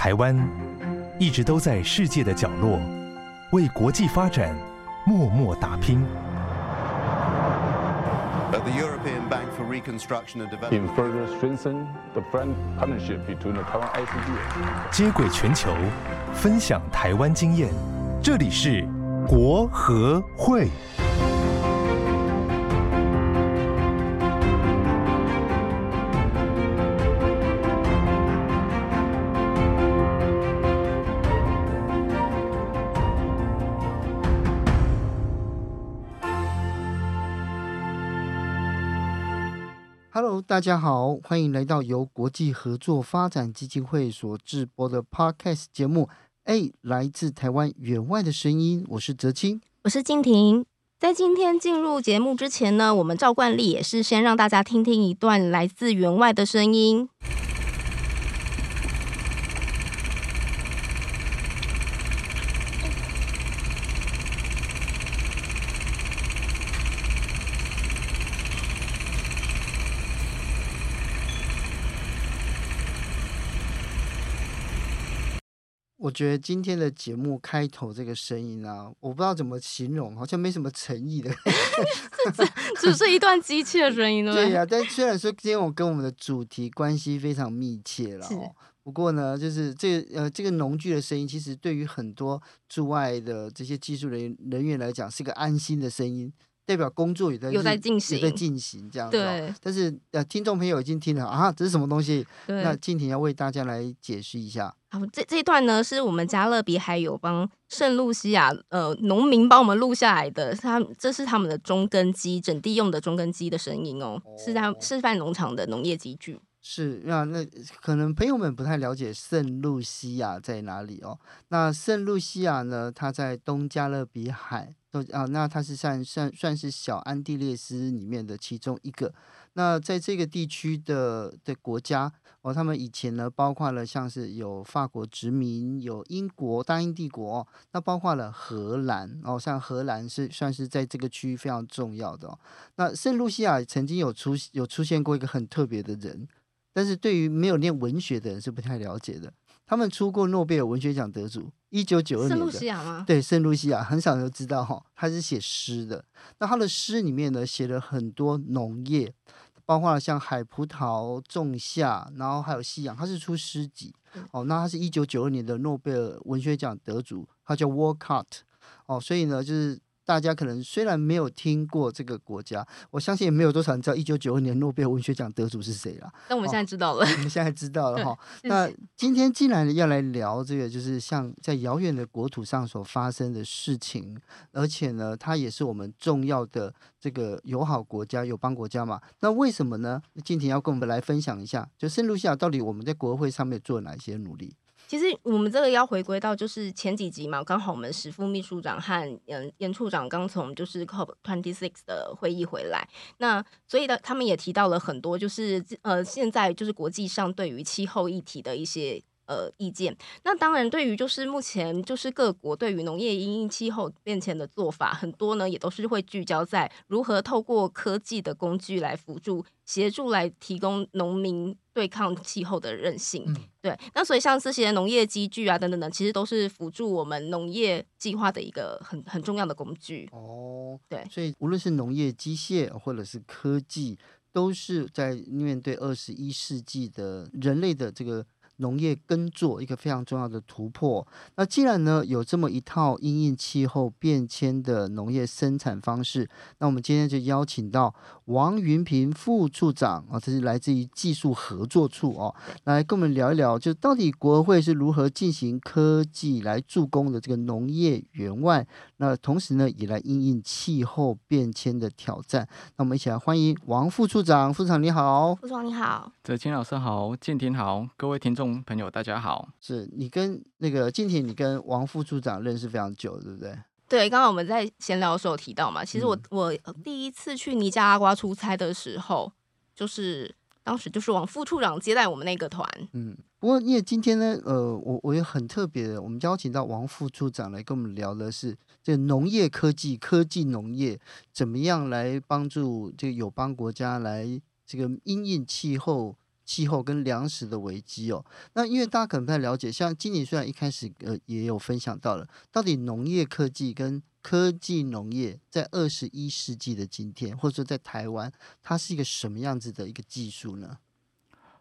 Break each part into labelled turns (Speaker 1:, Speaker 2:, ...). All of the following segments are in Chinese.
Speaker 1: 台湾一直都在世界的角落，为国际发展默默打拼。接轨全球，分享台湾经验，这里是国和会。
Speaker 2: 大家好，欢迎来到由国际合作发展基金会所制播的 Podcast 节目。哎，来自台湾员外的声音，我是泽清，
Speaker 3: 我是静婷。在今天进入节目之前呢，我们照惯例也是先让大家听听一段来自员外的声音。
Speaker 2: 我觉得今天的节目开头这个声音啊，我不知道怎么形容，好像没什么诚意的，
Speaker 3: 只是一段机器的声音，
Speaker 2: 对呀、啊。但虽然说今天我跟我们的主题关系非常密切了，不过呢，就是这个呃这个农具的声音，其实对于很多驻外的这些技术人员人员来讲，是个安心的声音。代表工作也在
Speaker 3: 有在进行，
Speaker 2: 有在进行这样子。
Speaker 3: 对，
Speaker 2: 但是呃，听众朋友已经听了啊，这是什么东西？那静婷要为大家来解释一下。
Speaker 3: 好，这这一段呢，是我们加勒比海友邦圣露西亚呃农民帮我们录下来的，他这是他们的中耕机，整地用的中耕机的声音哦，哦是在示范农场的农业机具。
Speaker 2: 是那那可能朋友们不太了解圣露西亚在哪里哦。那圣露西亚呢，它在东加勒比海。都啊，那它是算算算是小安地列斯里面的其中一个。那在这个地区的的国家哦，他们以前呢，包括了像是有法国殖民，有英国大英帝国，那包括了荷兰哦，像荷兰是算是在这个区域非常重要的哦。那圣露西亚曾经有出有出现过一个很特别的人，但是对于没有念文学的人是不太了解的。他们出过诺贝尔文学奖得主，一九九二年的。圣露西亚吗？对，圣露西亚很少人都知道哈，他是写诗的。那他的诗里面呢，写了很多农业，包括像海葡萄仲夏，然后还有夕阳，他是出诗集。哦，那他是一九九二年的诺贝尔文学奖得主，他叫 Walcott。哦，所以呢，就是。大家可能虽然没有听过这个国家，我相信也没有多少人知道一九九二年诺贝尔文学奖得主是谁了。
Speaker 3: 那我们现在知道了，
Speaker 2: 哦、我们现在知道了哈。那今天既然要来聊这个，就是像在遥远的国土上所发生的事情，而且呢，它也是我们重要的这个友好国家、友邦国家嘛。那为什么呢？静婷要跟我们来分享一下，就圣露西亚到底我们在国会上面做了哪些努力？
Speaker 3: 其实我们这个要回归到就是前几集嘛，刚好我们时副秘书长和嗯严处长刚从就是 COP twenty six 的会议回来，那所以呢，他们也提到了很多就是呃现在就是国际上对于气候议题的一些。呃，意见。那当然，对于就是目前就是各国对于农业因应气候变迁的做法，很多呢也都是会聚焦在如何透过科技的工具来辅助、协助来提供农民对抗气候的韧性。嗯、对，那所以像这些农业机具啊等等等，其实都是辅助我们农业计划的一个很很重要的工具。
Speaker 2: 哦，
Speaker 3: 对，
Speaker 2: 所以无论是农业机械或者是科技，都是在面对二十一世纪的人类的这个。农业耕作一个非常重要的突破。那既然呢有这么一套因应气候变迁的农业生产方式，那我们今天就邀请到王云平副处长啊，这是来自于技术合作处哦，来跟我们聊一聊，就到底国会是如何进行科技来助攻的这个农业员外，那同时呢也来因应气候变迁的挑战。那我们一起来欢迎王副处长，副处长你好，
Speaker 3: 副处长你好，
Speaker 4: 泽清老师好，建婷好，各位听众。朋友，大家好。
Speaker 2: 是你跟那个静婷，你跟王副处长认识非常久，对不对？
Speaker 3: 对，刚刚我们在闲聊的时候提到嘛，其实我、嗯、我第一次去尼加拉瓜出差的时候，就是当时就是王副处长接待我们那个团。
Speaker 2: 嗯，不过因为今天呢，呃，我我也很特别的，我们邀请到王副处长来跟我们聊的是这个农业科技、科技农业怎么样来帮助这个友邦国家来这个因应气候。气候跟粮食的危机哦。那因为大家可能不太了解，像经理虽然一开始呃也有分享到了，到底农业科技跟科技农业在二十一世纪的今天，或者说在台湾，它是一个什么样子的一个技术呢？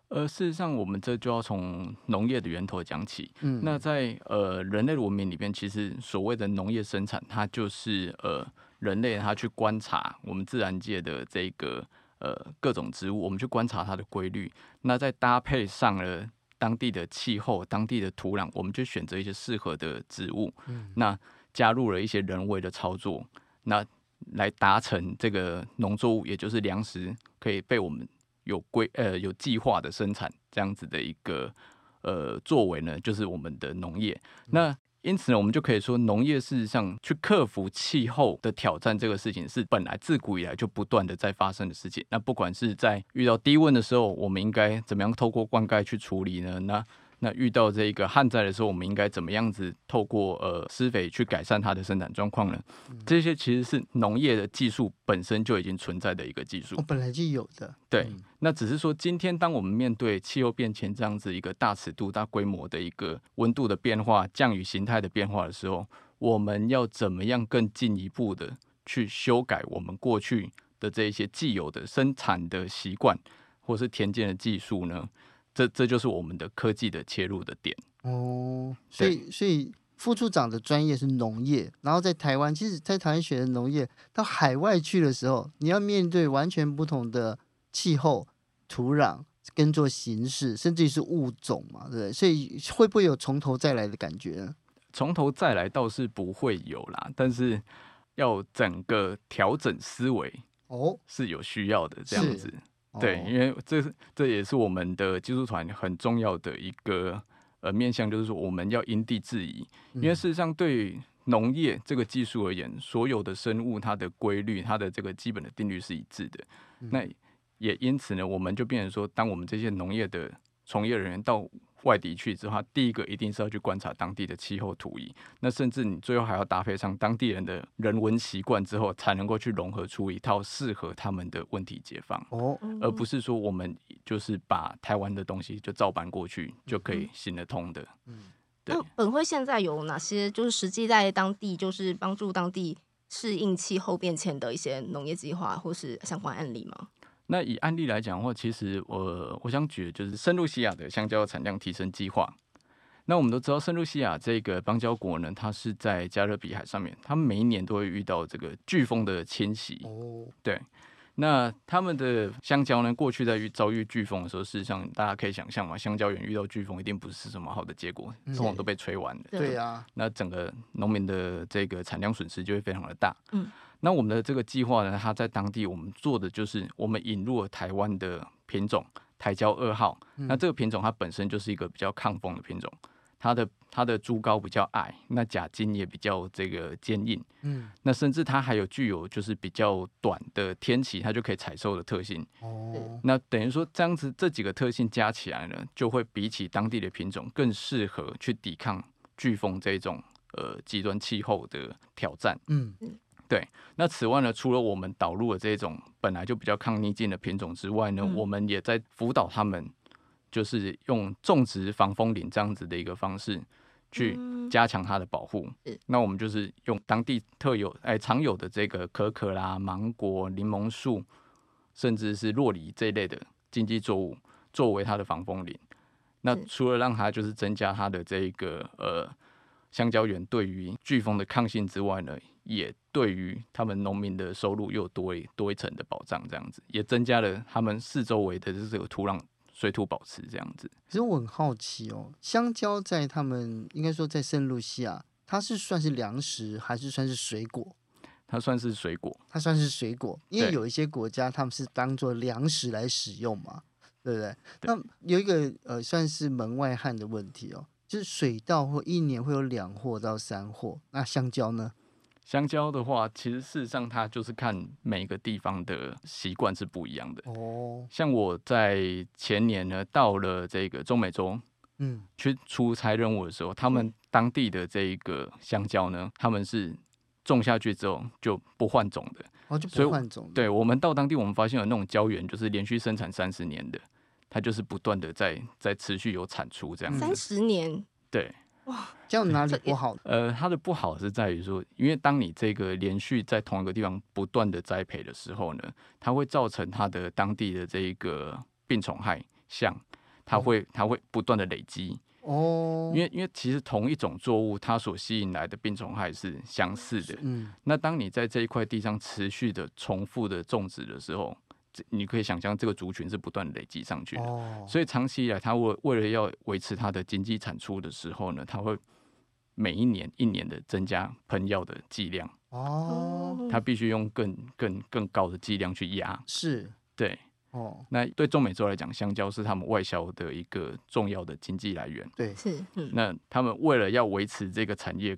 Speaker 4: 呃，事实上，我们这就要从农业的源头讲起。
Speaker 2: 嗯，
Speaker 4: 那在呃人类的文明里边，其实所谓的农业生产，它就是呃人类他去观察我们自然界的这个呃各种植物，我们去观察它的规律，那再搭配上了当地的气候、当地的土壤，我们就选择一些适合的植物，
Speaker 2: 嗯，
Speaker 4: 那加入了一些人为的操作，那来达成这个农作物，也就是粮食可以被我们。有规呃有计划的生产这样子的一个呃作为呢，就是我们的农业。那因此呢，我们就可以说，农业事实上去克服气候的挑战这个事情，是本来自古以来就不断的在发生的事情。那不管是在遇到低温的时候，我们应该怎么样透过灌溉去处理呢？那那遇到这个旱灾的时候，我们应该怎么样子透过呃施肥去改善它的生产状况呢？这些其实是农业的技术本身就已经存在的一个技术，
Speaker 2: 哦，本来就有的。
Speaker 4: 对，那只是说今天当我们面对气候变迁这样子一个大尺度、大规模的一个温度的变化、降雨形态的变化的时候，我们要怎么样更进一步的去修改我们过去的这一些既有的生产的习惯，或是田间的技术呢？这这就是我们的科技的切入的点
Speaker 2: 哦，所以所以副处长的专业是农业，然后在台湾，其实，在台湾学的农业，到海外去的时候，你要面对完全不同的气候、土壤、耕作形式，甚至于是物种嘛，对不对？所以会不会有从头再来的感觉呢？
Speaker 4: 从头再来倒是不会有啦，但是要整个调整思维哦，是有需要的这样子。对，因为这是这也是我们的技术团很重要的一个呃面向，就是说我们要因地制宜。因为事实上，对农业这个技术而言，所有的生物它的规律、它的这个基本的定律是一致的。那也因此呢，我们就变成说，当我们这些农业的从业人员到外地去之后，第一个一定是要去观察当地的气候土仪，那甚至你最后还要搭配上当地人的人文习惯之后，才能够去融合出一套适合他们的问题解放。哦，而不是说我们就是把台湾的东西就照搬过去就可以行得通的。嗯，对。
Speaker 3: 那本会现在有哪些就是实际在当地就是帮助当地适应气候变迁的一些农业计划或是相关案例吗？
Speaker 4: 那以案例来讲的话，其实我我想举的就是圣露西亚的香蕉产量提升计划。那我们都知道，圣露西亚这个邦交国呢，它是在加勒比海上面，它每一年都会遇到这个飓风的侵袭。哦，对。那他们的香蕉呢，过去在遇遭遇飓风的时候，事实上大家可以想象嘛，香蕉园遇到飓风一定不是什么好的结果，通常都被吹完了。
Speaker 2: 对呀。
Speaker 4: 那整个农民的这个产量损失就会非常的大。
Speaker 3: 嗯。
Speaker 4: 那我们的这个计划呢，它在当地我们做的就是，我们引入了台湾的品种台蕉二号。嗯、那这个品种它本身就是一个比较抗风的品种，它的它的株高比较矮，那假茎也比较这个坚硬。嗯，那甚至它还有具有就是比较短的天期，它就可以采收的特性。哦，那等于说这样子这几个特性加起来呢，就会比起当地的品种更适合去抵抗飓风这种呃极端气候的挑战。嗯。对，那此外呢，除了我们导入的这种本来就比较抗逆境的品种之外呢，嗯、我们也在辅导他们，就是用种植防风林这样子的一个方式，去加强它的保护。嗯、那我们就是用当地特有哎常有的这个可可啦、芒果、柠檬树，甚至是洛梨这一类的经济作物作为它的防风林。那除了让它就是增加它的这个呃香蕉园对于飓风的抗性之外呢，也对于他们农民的收入又多一多一层的保障，这样子也增加了他们四周围的这个土壤水土保持这样子。
Speaker 2: 其实我很好奇哦，香蕉在他们应该说在圣露西亚，它是算是粮食还是算是水果？
Speaker 4: 它算是水果，
Speaker 2: 它算是水果，因为有一些国家他们是当做粮食来使用嘛，对不对？对。那有一个呃算是门外汉的问题哦，就是水稻或一年会有两货到三货，那香蕉呢？
Speaker 4: 香蕉的话，其实事实上它就是看每个地方的习惯是不一样的。哦，像我在前年呢，到了这个中美洲，嗯，去出差任务的时候，他们当地的这一个香蕉呢，他们是种下去之后就不换种的。
Speaker 2: 哦，就不换种。
Speaker 4: 对，我们到当地，我们发现有那种蕉园，就是连续生产三十年的。它就是不断的在在持续有产出这样子。
Speaker 3: 三十年，
Speaker 4: 对，
Speaker 3: 哇，
Speaker 2: 这样哪里不好？
Speaker 4: 呃，它的不好是在于说，因为当你这个连续在同一个地方不断的栽培的时候呢，它会造成它的当地的这一个病虫害像，它会它会不断的累积。
Speaker 2: 哦，
Speaker 4: 因为因为其实同一种作物，它所吸引来的病虫害是相似的。
Speaker 2: 嗯，
Speaker 4: 那当你在这一块地上持续的重复的种植的时候，你可以想象这个族群是不断累积上去的。
Speaker 2: 哦，
Speaker 4: 所以长期以来，他为为了要维持他的经济产出的时候呢，他会每一年一年的增加喷药的剂量。
Speaker 2: 哦，
Speaker 4: 他必须用更更更高的剂量去压。
Speaker 2: 是，
Speaker 4: 对。
Speaker 2: 哦，
Speaker 4: 那对中美洲来讲，香蕉是他们外销的一个重要的经济来源。
Speaker 2: 对，
Speaker 3: 是，嗯，
Speaker 4: 那他们为了要维持这个产业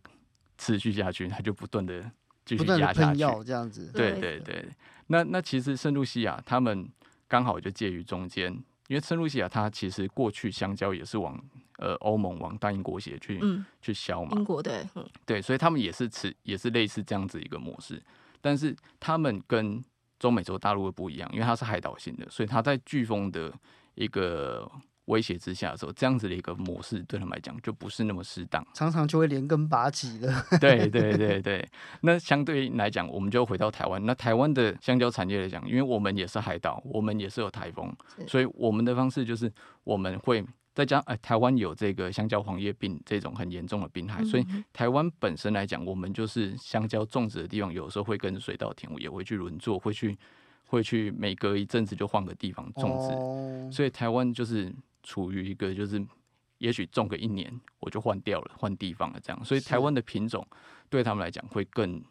Speaker 4: 持续下去，他就不断的继续压下去，
Speaker 2: 这样子。
Speaker 4: 对对对。那那其实圣露西亚他们刚好就介于中间，因为圣露西亚它其实过去香蕉也是往呃欧盟往大英国协去、嗯、去销嘛。
Speaker 3: 英国对，嗯，
Speaker 4: 对，所以他们也是持也是类似这样子一个模式，但是他们跟中美洲大陆的不一样，因为它是海岛型的，所以它在飓风的一个威胁之下的时候，这样子的一个模式对他们来讲就不是那么适当，
Speaker 2: 常常就会连根拔起的。
Speaker 4: 对对对对，那相对来讲，我们就回到台湾。那台湾的香蕉产业来讲，因为我们也是海岛，我们也是有台风，所以我们的方式就是我们会。再加上，哎，台湾有这个香蕉黄叶病这种很严重的病害，所以台湾本身来讲，我们就是香蕉种植的地方，有时候会跟水稻田也会去轮作，会去会去每隔一阵子就换个地方种植，所以台湾就是处于一个就是，也许种个一年我就换掉了，换地方了这样，所以台湾的品种对他们来讲会更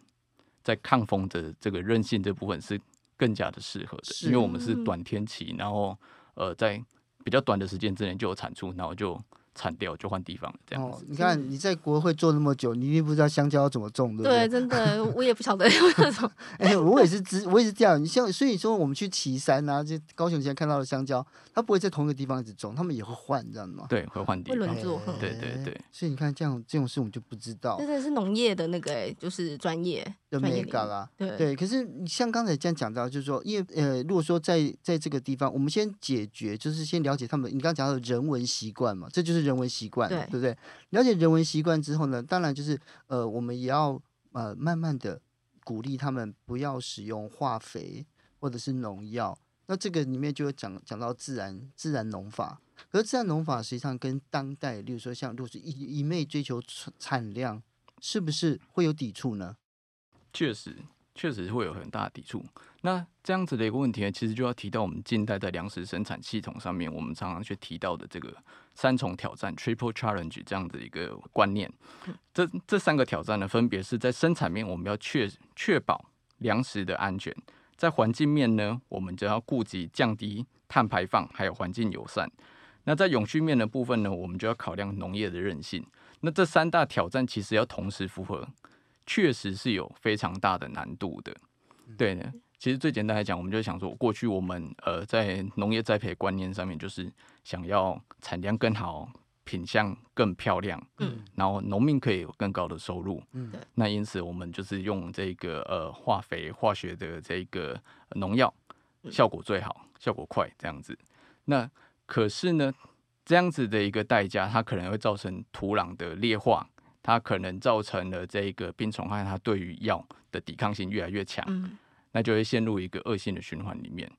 Speaker 4: 在抗风的这个韧性这部分是更加的适合的，因为我们是。短天期，然后呃在。比较短的时间之内就有产出，然后就铲掉，就换地方这样子。
Speaker 2: 哦，你看你在国会做那么久，你一定不知道香蕉要怎么种，对不对？
Speaker 3: 对，真的，我也不晓得有那种。
Speaker 2: 哎，我也是知，我也是这样。你像，所以说我们去岐山啊，就高雄现在看到的香蕉，它不会在同一个地方一直种，他们也会换，知道吗？
Speaker 4: 对，会换地方。
Speaker 3: 会轮作。
Speaker 4: 对对对。
Speaker 2: 所以你看，这样这种事我们就不知道。
Speaker 3: 真的是农业的那个，哎，就是专业。
Speaker 2: 专业嘎啊。
Speaker 3: 对
Speaker 2: 对。可是你像刚才这样讲到，就是说，因为呃，如果说在在这个地方，我们先解决，就是先了解他们。你刚刚讲到的人文习惯嘛，这就是人文习惯。对。对不对？了解人文习惯之后呢，当然就是呃，我们也要呃，慢慢的鼓励他们不要使用化肥或者是农药。那这个里面就会讲讲到自然自然农法，可是自然农法实际上跟当代，例如说像如果是一一味追求产量，是不是会有抵触呢？
Speaker 4: 确实。确实会有很大的抵触。那这样子的一个问题呢，其实就要提到我们近代在粮食生产系统上面，我们常常去提到的这个三重挑战 （Triple Challenge） 这样的一个观念。这这三个挑战呢，分别是在生产面，我们要确确保粮食的安全；在环境面呢，我们就要顾及降低碳排放，还有环境友善。那在永续面的部分呢，我们就要考量农业的韧性。那这三大挑战其实要同时符合。确实是有非常大的难度的，对呢。其实最简单来讲，我们就想说，过去我们呃在农业栽培观念上面，就是想要产量更好，品相更漂亮，嗯，然后农民可以有更高的收入，嗯，那因此我们就是用这个呃化肥、化学的这个农药，效果最好，效果快这样子。那可是呢，这样子的一个代价，它可能会造成土壤的劣化。它可能造成了这个病虫害，它对于药的抵抗性越来越强，嗯，那就会陷入一个恶性的循环里面。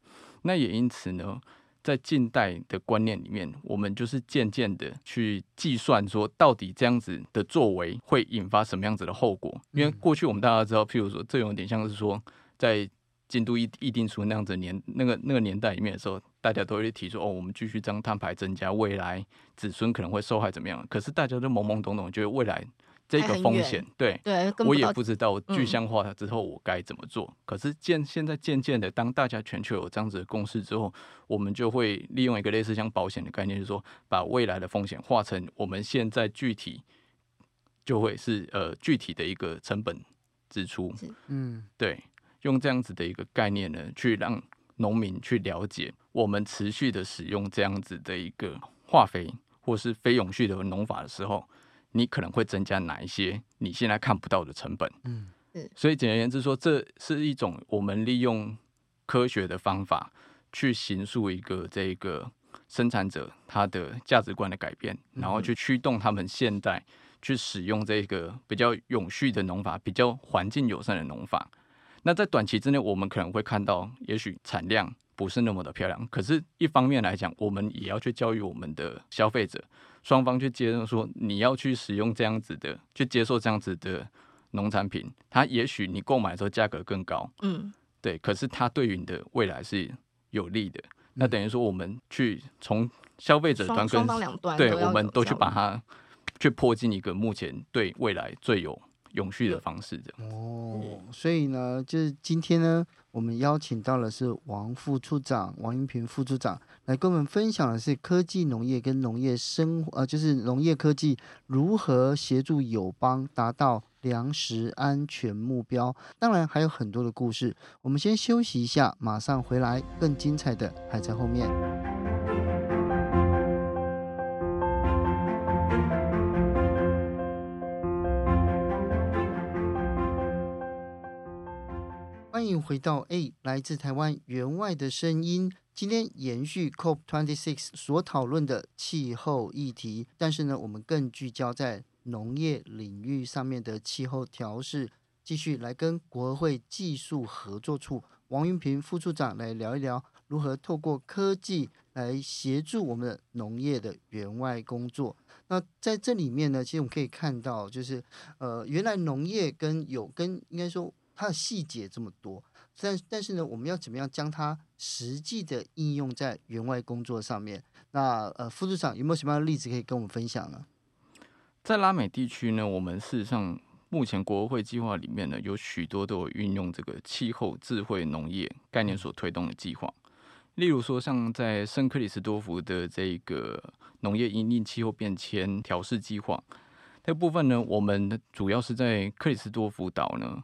Speaker 4: 那也因此呢，在近代的观念里面，我们就是渐渐的去计算说，到底这样子的作为会引发什么样子的后果。因为过去我们大家知道，譬如说，这有点像是说，在京都议议定书那样子年那个那个年代里面的时候。大家都会提出哦，我们继续将碳排增加，未来子孙可能会受害怎么样？可是大家都懵懵懂懂，觉得未来这个风险，对，
Speaker 3: 对，
Speaker 4: 我也不知道具象化了之后我该怎么做。嗯、可是渐现在渐渐的，当大家全球有这样子的共识之后，我们就会利用一个类似像保险的概念，就是说把未来的风险化成我们现在具体就会是呃具体的一个成本支出。嗯，对，用这样子的一个概念呢，去让。农民去了解，我们持续的使用这样子的一个化肥或是非永续的农法的时候，你可能会增加哪一些你现在看不到的成本？嗯，所以简而言之说，这是一种我们利用科学的方法去形塑一个这个生产者他的价值观的改变，然后去驱动他们现在去使用这个比较永续的农法，比较环境友善的农法。那在短期之内，我们可能会看到，也许产量不是那么的漂亮。可是，一方面来讲，我们也要去教育我们的消费者，双方去接受说，你要去使用这样子的，去接受这样子的农产品。它也许你购买的时候价格更高，嗯，对。可是，它对于你的未来是有利的。那等于说，我们去从消费者端跟对，我们都去把它去迫近一个目前对未来最有。永续的方式的
Speaker 2: 哦，所以呢，就是今天呢，我们邀请到的是王副处长王云平副处长来跟我们分享的是科技农业跟农业生，呃，就是农业科技如何协助友邦达到粮食安全目标。当然还有很多的故事，我们先休息一下，马上回来，更精彩的还在后面。欢迎回到 A 来自台湾援外的声音。今天延续 COP26 所讨论的气候议题，但是呢，我们更聚焦在农业领域上面的气候调适。继续来跟国会技术合作处王云平副处长来聊一聊，如何透过科技来协助我们的农业的援外工作。那在这里面呢，其实我们可以看到，就是呃，原来农业跟有跟应该说。它的细节这么多，但但是呢，我们要怎么样将它实际的应用在员外工作上面？那呃，副处长有没有什么样的例子可以跟我们分享呢？
Speaker 4: 在拉美地区呢，我们事实上目前国会计划里面呢，有许多都有运用这个气候智慧农业概念所推动的计划。例如说，像在圣克里斯多福的这个农业因应气候变迁调试计划，这部分呢，我们主要是在克里斯多福岛呢。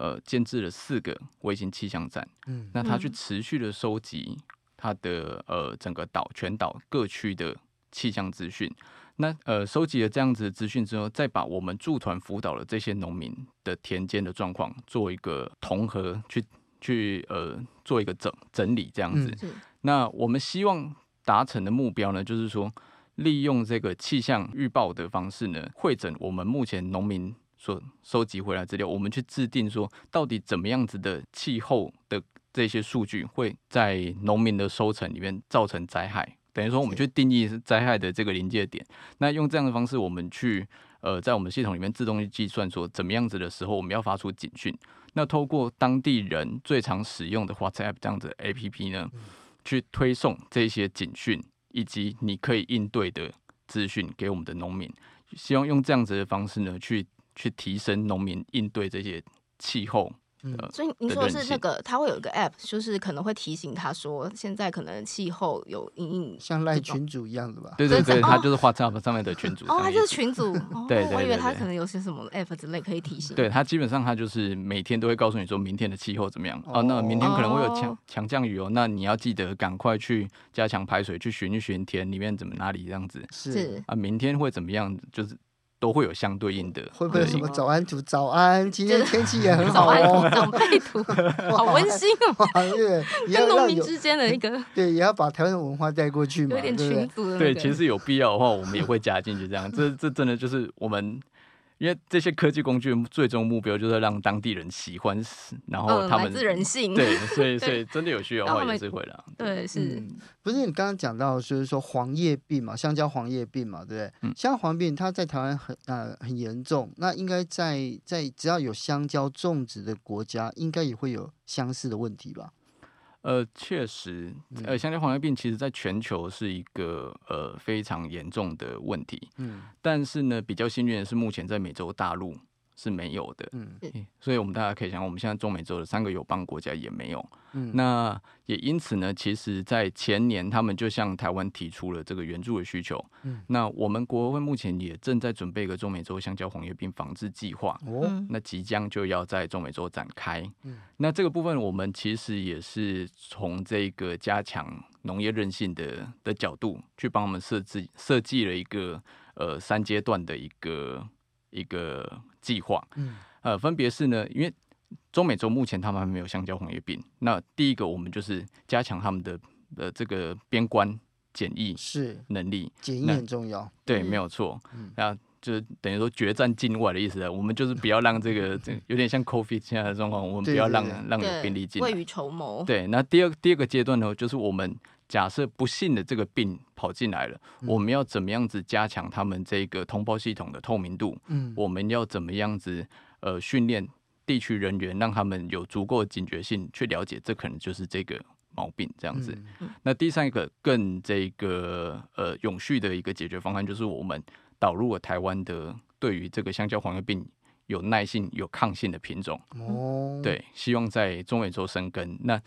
Speaker 4: 呃，建制了四个卫星气象站，嗯，那他去持续的收集他的呃整个岛全岛各区的气象资讯，那呃收集了这样子的资讯之后，再把我们驻团辅导的这些农民的田间的状况做一个统合，去去呃做一个整整理这样子。嗯，那我们希望达成的目标呢，就是说利用这个气象预报的方式呢，会诊我们目前农民。所收集回来资料，我们去制定说，到底怎么样子的气候的这些数据会在农民的收成里面造成灾害？等于说，我们去定义灾害的这个临界点。那用这样的方式，我们去呃，在我们系统里面自动去计算说，怎么样子的时候，我们要发出警讯。那透过当地人最常使用的 WhatsApp 这样子 APP 呢，去推送这些警讯以及你可以应对的资讯给我们的农民。希望用这样子的方式呢，去。去提升农民应对这些气候。
Speaker 3: 嗯，所以您说的是那个，它会有一个 app，就是可能会提醒他说，现在可能气候有阴影，
Speaker 2: 像赖群主一样的吧？
Speaker 4: 对对对，他就是 WhatsApp 上面的群主。
Speaker 3: 哦，他就是群主。
Speaker 4: 对对，
Speaker 3: 我以为他可能有些什么 app 之类可以提醒。
Speaker 4: 对，他基本上他就是每天都会告诉你说明天的气候怎么样。哦，那明天可能会有强强降雨哦，那你要记得赶快去加强排水，去巡一巡田里面怎么哪里这样子。
Speaker 3: 是
Speaker 4: 啊，明天会怎么样？就是。都会有相对应的，
Speaker 2: 会不会有什么早安图？早安，今天天气也很好哦。
Speaker 3: 长辈图，好温馨哦。
Speaker 2: 对，
Speaker 3: 跟农民之间的一个，
Speaker 2: 对，也要把台湾的文化带过去嘛。
Speaker 3: 有点群组。
Speaker 4: 对，其实有必要的话，我们也会加进去。这样，这这真的就是我们。因为这些科技工具最终目标就是让当地人喜欢，然后他们、
Speaker 3: 嗯、来自人性，
Speaker 4: 对，所以所以 真的有需要的话也是会的。
Speaker 3: 对，是、嗯，
Speaker 2: 不是你刚刚讲到就是说黄叶病嘛，香蕉黄叶病嘛，对不对？嗯、香蕉黄叶病它在台湾很呃很严重，那应该在在只要有香蕉种植的国家，应该也会有相似的问题吧？
Speaker 4: 呃，确实，呃，香蕉黄叶病其实在全球是一个呃非常严重的问题。嗯，但是呢，比较幸运的是，目前在美洲大陆是没有的。嗯，所以我们大家可以想，我们现在中美洲的三个友邦国家也没有。嗯，那也因此呢，其实，在前年，他们就向台湾提出了这个援助的需求。嗯，那我们国会目前也正在准备一个中美洲香蕉红叶病防治计划。哦，那即将就要在中美洲展开。嗯，那这个部分，我们其实也是从这个加强农业韧性的的角度，去帮我们设置设计了一个呃三阶段的一个一个计划。嗯，呃，分别是呢，因为中美洲目前他们还没有香蕉红叶病。那第一个，我们就是加强他们的呃这个边关检疫
Speaker 2: 是
Speaker 4: 能力，
Speaker 2: 检疫很重要。
Speaker 4: 对，
Speaker 3: 嗯
Speaker 4: 没有错。嗯那就是等于说决战境外的意思。我们就是不要让这个 这有点像 COVID 现在的状况，我们不要
Speaker 2: 让
Speaker 4: 让有病例进来。
Speaker 3: 未雨绸缪。
Speaker 4: 对，那第二第二个阶段呢，就是我们假设不幸的这个病跑进来了，
Speaker 2: 嗯、
Speaker 4: 我们要怎么样子加强他们这个通报系统的透明度？
Speaker 2: 嗯，
Speaker 4: 我们要怎么样子呃训练地区人员，让他们有足够的警觉性去了解，这可能就是这个毛病这样子。
Speaker 2: 嗯、
Speaker 4: 那第三个更这个呃永续的一个解决方案，就是我们导入了台湾的对于这个香蕉黄叶病有耐性、有抗性的品种。
Speaker 2: 哦，
Speaker 4: 对，希望在中美洲生根。那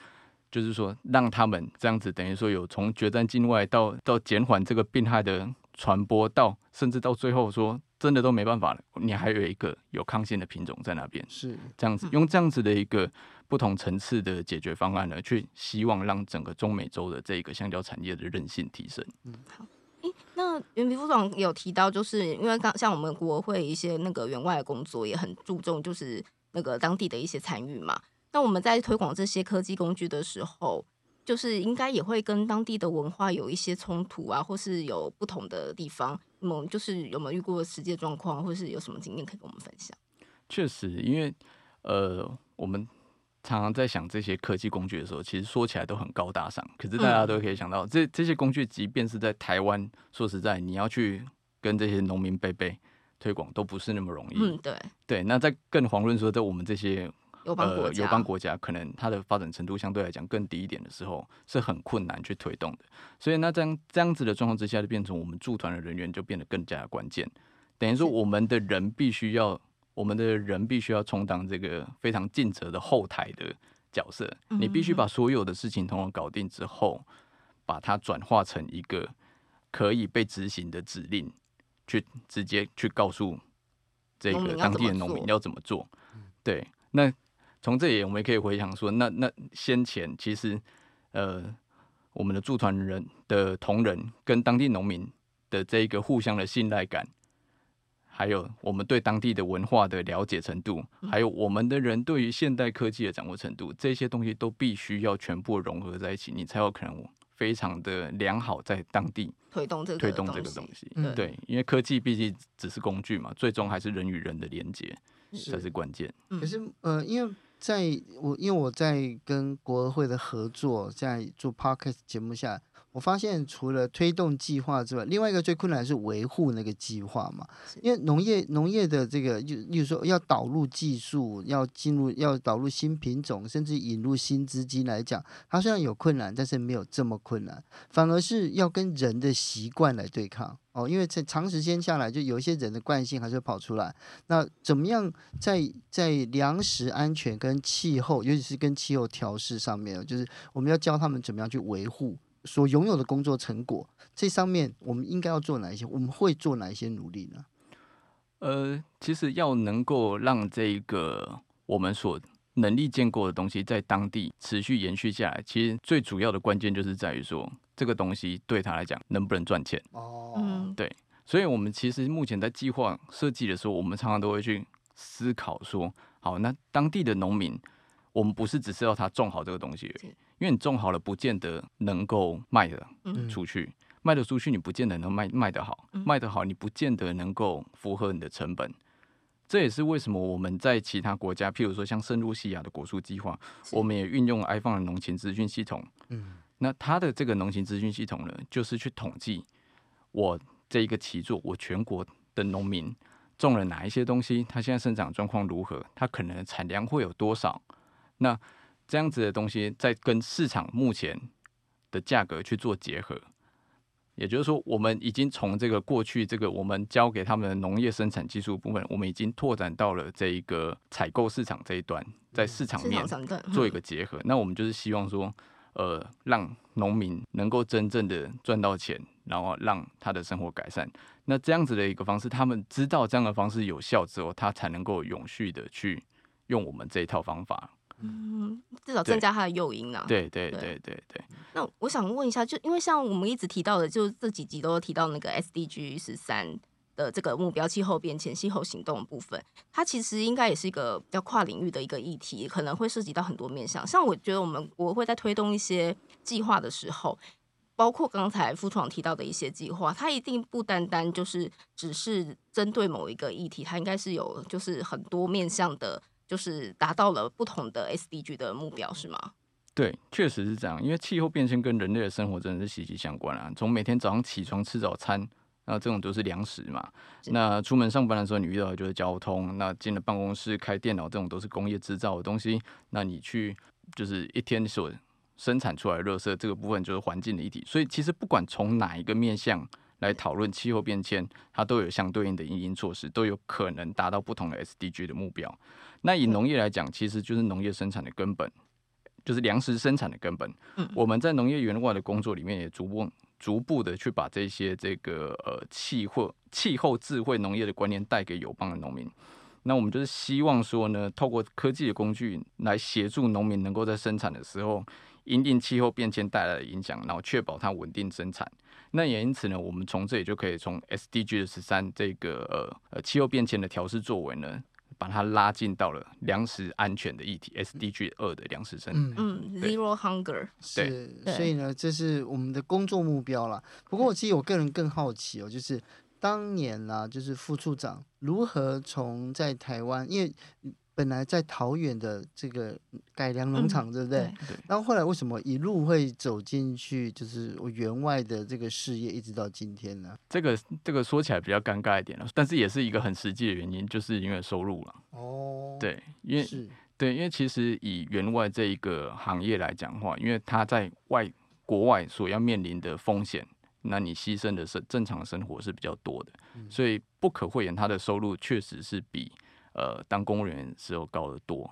Speaker 4: 就是说，让他们这样子，等于说有从决战境外到到减缓这个病害的传播，到甚至到最后说真的都没办法了，你还有一个有抗性的品种在那边，
Speaker 2: 是
Speaker 4: 这样子，用这样子的一个不同层次的解决方案呢，去希望让整个中美洲的这个香蕉产业的韧性提升。
Speaker 3: 嗯，好。诶，那袁皮副总有提到，就是因为刚像我们国会一些那个援外的工作也很注重，就是那个当地的一些参与嘛。那我们在推广这些科技工具的时候，就是应该也会跟当地的文化有一些冲突啊，或是有不同的地方。那么就是有没有遇过实际状况，或是有什么经验可以跟我们分享？
Speaker 4: 确实，因为呃，我们常常在想这些科技工具的时候，其实说起来都很高大上。可是大家都可以想到，嗯、这这些工具，即便是在台湾，说实在，你要去跟这些农民伯伯推广，都不是那么容易。
Speaker 3: 嗯，对
Speaker 4: 对。那在更遑论说，在我们这些。
Speaker 3: 友邦国家，
Speaker 4: 友邦、呃、国家可能它的发展程度相对来讲更低一点的时候，是很困难去推动的。所以那这样这样子的状况之下，就变成我们驻团的人员就变得更加关键。等于说，我们的人必须要，我们的人必须要充当这个非常尽责的后台的角色。你必须把所有的事情通通搞定之后，把它转化成一个可以被执行的指令，去直接去告诉这个当地的农民要怎么做。对，那。从这里我们也可以回想说，那那先前其实，呃，我们的驻团人的同仁跟当地农民的这一个互相的信赖感，还有我们对当地的文化的了解程度，还有我们的人对于现代科技的掌握程度，这些东西都必须要全部融合在一起，你才有可能非常的良好在当地
Speaker 3: 推动这个
Speaker 4: 推动这个东西。
Speaker 2: 嗯、
Speaker 4: 对，因为科技毕竟只是工具嘛，最终还是人与人的连接才是关键。
Speaker 2: 可是呃，因为。在我因为我在跟国会的合作，在做 podcast 节目下，我发现除了推动计划之外，另外一个最困难是维护那个计划嘛。因为农业农业的这个，就例如说要导入技术，要进入要导入新品种，甚至引入新资金来讲，它虽然有困难，但是没有这么困难，反而是要跟人的习惯来对抗。哦，因为在长时间下来，就有一些人的惯性还是会跑出来。那怎么样在在粮食安全跟气候，尤其是跟气候调试上面，就是我们要教他们怎么样去维护所拥有的工作成果。这上面我们应该要做哪一些？我们会做哪一些努力呢？
Speaker 4: 呃，其实要能够让这个我们所能力建构的东西在当地持续延续下来，其实最主要的关键就是在于说。这个东西对他来讲能不能赚钱？
Speaker 2: 哦，
Speaker 3: 嗯，
Speaker 4: 对，所以我们其实目前在计划设计的时候，我们常常都会去思考说，好，那当地的农民，我们不是只是要他种好这个东西而已，因为你种好了，不见得能够卖的出去，卖得出去，你不见得能卖卖得好，卖得好，你不见得能够符合你的成本。这也是为什么我们在其他国家，譬如说像圣露西亚的果树计划，我们也运用了 iPhone 的农情资讯系统，嗯。那它的这个农情资讯系统呢，就是去统计我这一个期作，我全国的农民种了哪一些东西，它现在生长状况如何，它可能的产量会有多少？那这样子的东西，再跟市场目前的价格去做结合，也就是说，我们已经从这个过去这个我们交给他们的农业生产技术部分，我们已经拓展到了这一个采购市场这一端，在市场面做一个结合。那我们就是希望说。呃，让农民能够真正的赚到钱，然后让他的生活改善。那这样子的一个方式，他们知道这样的方式有效之后，他才能够永续的去用我们这一套方法。
Speaker 3: 嗯，至少增加他的诱因啊。
Speaker 4: 对对对对对，对。
Speaker 3: 那我想问一下，就因为像我们一直提到的，就这几集都提到那个 SDG 十三。的这个目标，气候变迁、气候行动的部分，它其实应该也是一个比较跨领域的一个议题，可能会涉及到很多面向。像我觉得我们我会在推动一些计划的时候，包括刚才副创提到的一些计划，它一定不单单就是只是针对某一个议题，它应该是有就是很多面向的，就是达到了不同的 SDG 的目标，是吗？
Speaker 4: 对，确实是这样。因为气候变迁跟人类的生活真的是息息相关啊。从每天早上起床吃早餐，那这种都是粮食嘛。那出门上班的时候，你遇到的就是交通。那进了办公室开电脑，这种都是工业制造的东西。那你去就是一天所生产出来的垃圾，这个部分就是环境的一体。所以其实不管从哪一个面向来讨论气候变迁，它都有相对应的因应措施，都有可能达到不同的 SDG 的目标。那以农业来讲，其实就是农业生产的根本。就是粮食生产的根本。嗯，我们在农业园外的工作里面，也逐步逐步的去把这些这个呃气候气候智慧农业的观念带给友邦的农民。那我们就是希望说呢，透过科技的工具来协助农民能够在生产的时候，因应气候变迁带来的影响，然后确保它稳定生产。那也因此呢，我们从这里就可以从 SDG 的十三这个呃呃气候变迁的调试作为呢。把它拉近到了粮食安全的议题，SDG 二的粮食生产，
Speaker 3: 嗯，Zero Hunger
Speaker 2: 是，所以呢，这是我们的工作目标啦。不过，我其实我个人更好奇哦，就是当年啦，就是副处长如何从在台湾，因为。本来在桃园的这个改良农场，对不
Speaker 3: 对？
Speaker 2: 然后后来为什么一路会走进去，就是我员外的这个事业，一直到今天呢？
Speaker 4: 这个这个说起来比较尴尬一点了，但是也是一个很实际的原因，就是因为收入了。哦。对，因为是对，因为其实以员外这一个行业来讲的话，因为他在外国外所要面临的风险，那你牺牲的是正常生活是比较多的，嗯、所以不可讳言，他的收入确实是比。呃，当公务员时候高得多，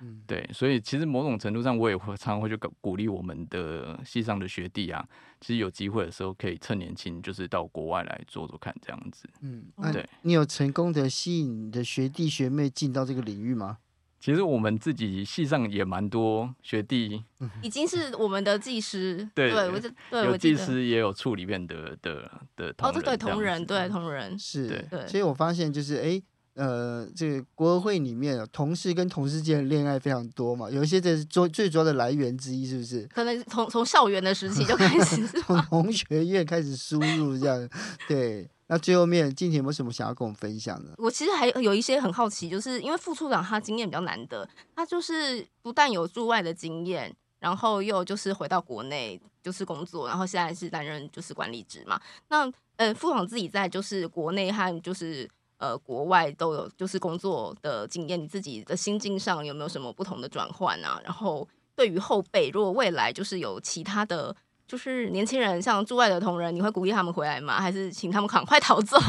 Speaker 4: 嗯，对，所以其实某种程度上，我也会常常会去鼓励我们的系上的学弟啊，其实有机会的时候可以趁年轻，就是到国外来做做看这样子，
Speaker 2: 嗯，对，你有成功的吸引你的学弟学妹进到这个领域吗？
Speaker 4: 其实我们自己系上也蛮多学弟，
Speaker 3: 已经是我们的技师，
Speaker 4: 对，
Speaker 3: 对，我对
Speaker 4: 有技师也有处里面的的的
Speaker 3: 哦，对，同仁，对，同仁
Speaker 2: 是，对，所以我发现就是哎。呃，这个国合会里面，同事跟同事间的恋爱非常多嘛，有一些这是最最主要的来源之一，是不是？
Speaker 3: 可能从从校园的时期就开始，
Speaker 2: 从同学院开始输入这样。对，那最后面静婷有没有什么想要跟我们分享的？
Speaker 3: 我其实还有一些很好奇，就是因为副处长他经验比较难得，他就是不但有驻外的经验，然后又就是回到国内就是工作，然后现在是担任就是管理职嘛。那呃，副长自己在就是国内和就是。呃，国外都有就是工作的经验，你自己的心境上有没有什么不同的转换啊？然后对于后辈，如果未来就是有其他的就是年轻人，像驻外的同仁，你会鼓励他们回来吗？还是请他们赶快逃走？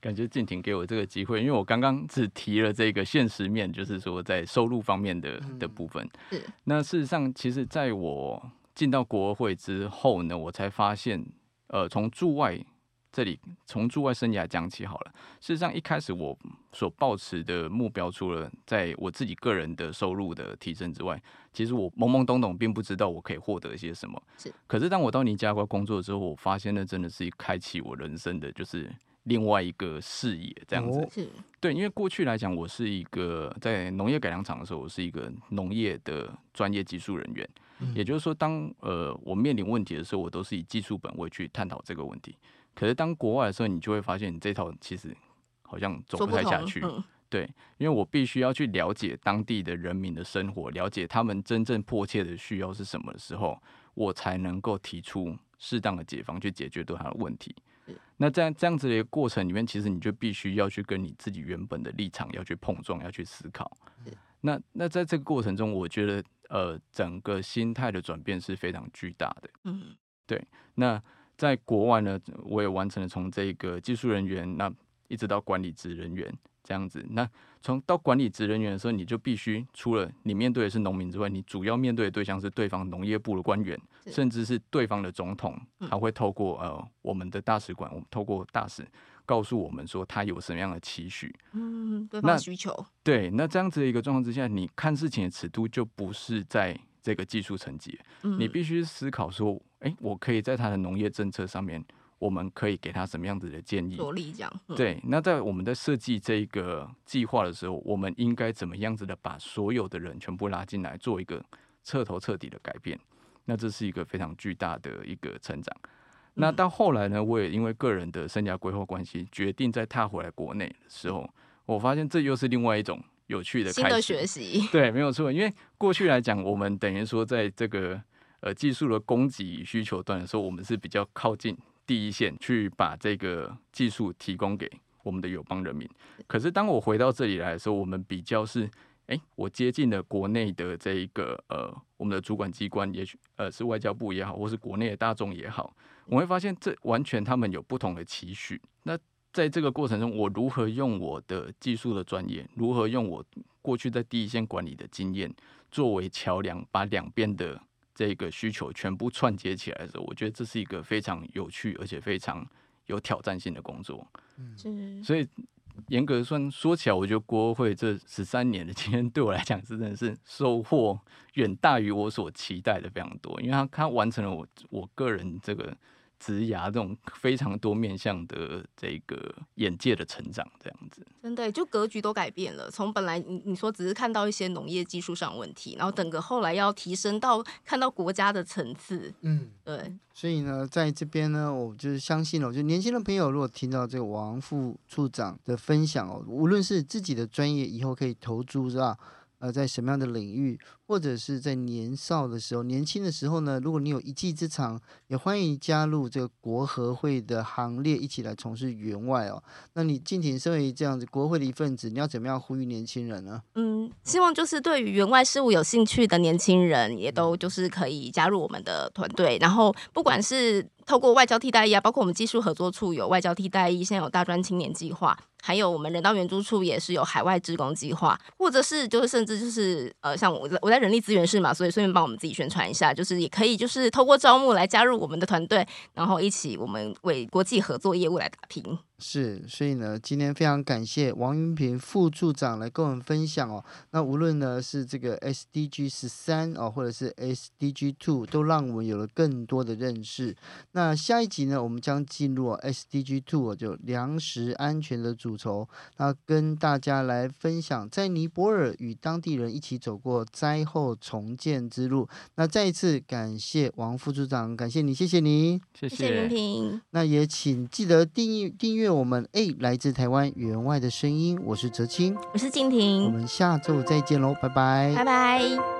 Speaker 4: 感觉静婷给我这个机会，因为我刚刚只提了这个现实面，就是说在收入方面的的部分。
Speaker 3: 是。
Speaker 4: 那事实上，其实在我进到国会之后呢，我才发现，呃，从驻外。这里从驻外生涯讲起好了。事实上，一开始我所抱持的目标，除了在我自己个人的收入的提升之外，其实我懵懵懂懂，并不知道我可以获得一些什么。
Speaker 3: 是。可
Speaker 4: 是当我到尼加瓜工作之后，我发现那真的是开启我人生的就是另外一个视野，这样子。
Speaker 3: 是。
Speaker 4: 对，因为过去来讲，我是一个在农业改良场的时候，我是一个农业的专业技术人员。嗯。也就是说，当呃我面临问题的时候，我都是以技术本位去探讨这个问题。可是当国外的时候，你就会发现你这套其实好像走不太下去。嗯、对，因为我必须要去了解当地的人民的生活，了解他们真正迫切的需要是什么的时候，我才能够提出适当的解方去解决对他的问题。嗯、那在这样子的一个过程里面，其实你就必须要去跟你自己原本的立场要去碰撞，要去思考。嗯、那那在这个过程中，我觉得呃，整个心态的转变是非常巨大的。
Speaker 3: 嗯，
Speaker 4: 对，那。在国外呢，我也完成了从这个技术人员，那一直到管理职人员这样子。那从到管理职人员的时候，你就必须除了你面对的是农民之外，你主要面对的对象是对方农业部的官员，甚至是对方的总统，他会透过呃我们的大使馆，我们透过大使告诉我们说他有什么样的期许，
Speaker 3: 嗯，对方需求。
Speaker 4: 对，那这样子的一个状况之下，你看事情的尺度就不是在。这个技术层级，你必须思考说，哎，我可以在他的农业政策上面，我们可以给他什么样子的建议？
Speaker 3: 着力这样。
Speaker 4: 对，那在我们在设计这个计划的时候，我们应该怎么样子的把所有的人全部拉进来，做一个彻头彻底的改变？那这是一个非常巨大的一个成长。那到后来呢，我也因为个人的生涯规划关系，决定再踏回来国内的时候，我发现这又是另外一种有趣的开始。
Speaker 3: 新的学习。
Speaker 4: 对，没有错。因为过去来讲，我们等于说在这个呃技术的供给与需求端的时候，我们是比较靠近第一线，去把这个技术提供给我们的友邦人民。可是当我回到这里来的时候，我们比较是。哎，我接近了国内的这一个呃，我们的主管机关，也许呃是外交部也好，或是国内的大众也好，我会发现这完全他们有不同的期许。那在这个过程中，我如何用我的技术的专业，如何用我过去在第一线管理的经验作为桥梁，把两边的这个需求全部串接起来的时候，我觉得这是一个非常有趣而且非常有挑战性的工作。嗯，所以。严格算说起来，我觉得国合会这十三年的经验对我来讲，是真的是收获远大于我所期待的非常多，因为他他完成了我我个人这个。职涯这种非常多面向的这个眼界的成长，这样子，
Speaker 3: 真的就格局都改变了。从本来你你说只是看到一些农业技术上问题，然后整个后来要提升到看到国家的层次，嗯，对。
Speaker 2: 所以呢，在这边呢，我就是相信了，我觉得年轻的朋友如果听到这个王副处长的分享哦，无论是自己的专业以后可以投注是吧？呃，在什么样的领域，或者是在年少的时候、年轻的时候呢？如果你有一技之长，也欢迎加入这个国合会的行列，一起来从事员外哦。那你靖婷身为这样子国会的一份子，你要怎么样呼吁年轻人呢？
Speaker 3: 嗯，希望就是对于员外事务有兴趣的年轻人，也都就是可以加入我们的团队。然后，不管是透过外交替代役啊，包括我们技术合作处有外交替代役，现在有大专青年计划。还有我们人道援助处也是有海外职工计划，或者是就是甚至就是呃，像我我在人力资源室嘛，所以顺便帮我们自己宣传一下，就是也可以就是透过招募来加入我们的团队，然后一起我们为国际合作业务来打拼。
Speaker 2: 是，所以呢，今天非常感谢王云平副处长来跟我们分享哦。那无论呢是这个 SDG 十三哦，或者是 SDG two，都让我们有了更多的认识。那下一集呢，我们将进入 SDG two，就粮食安全的主轴，那跟大家来分享，在尼泊尔与当地人一起走过灾后重建之路。那再一次感谢王副处长，感谢你，谢谢你，
Speaker 4: 谢谢，
Speaker 3: 谢谢云平。
Speaker 2: 那也请记得订阅订阅。我们诶来自台湾员外的声音，我是哲青，
Speaker 3: 我是静婷，
Speaker 2: 我们下周再见喽，拜拜，
Speaker 3: 拜拜。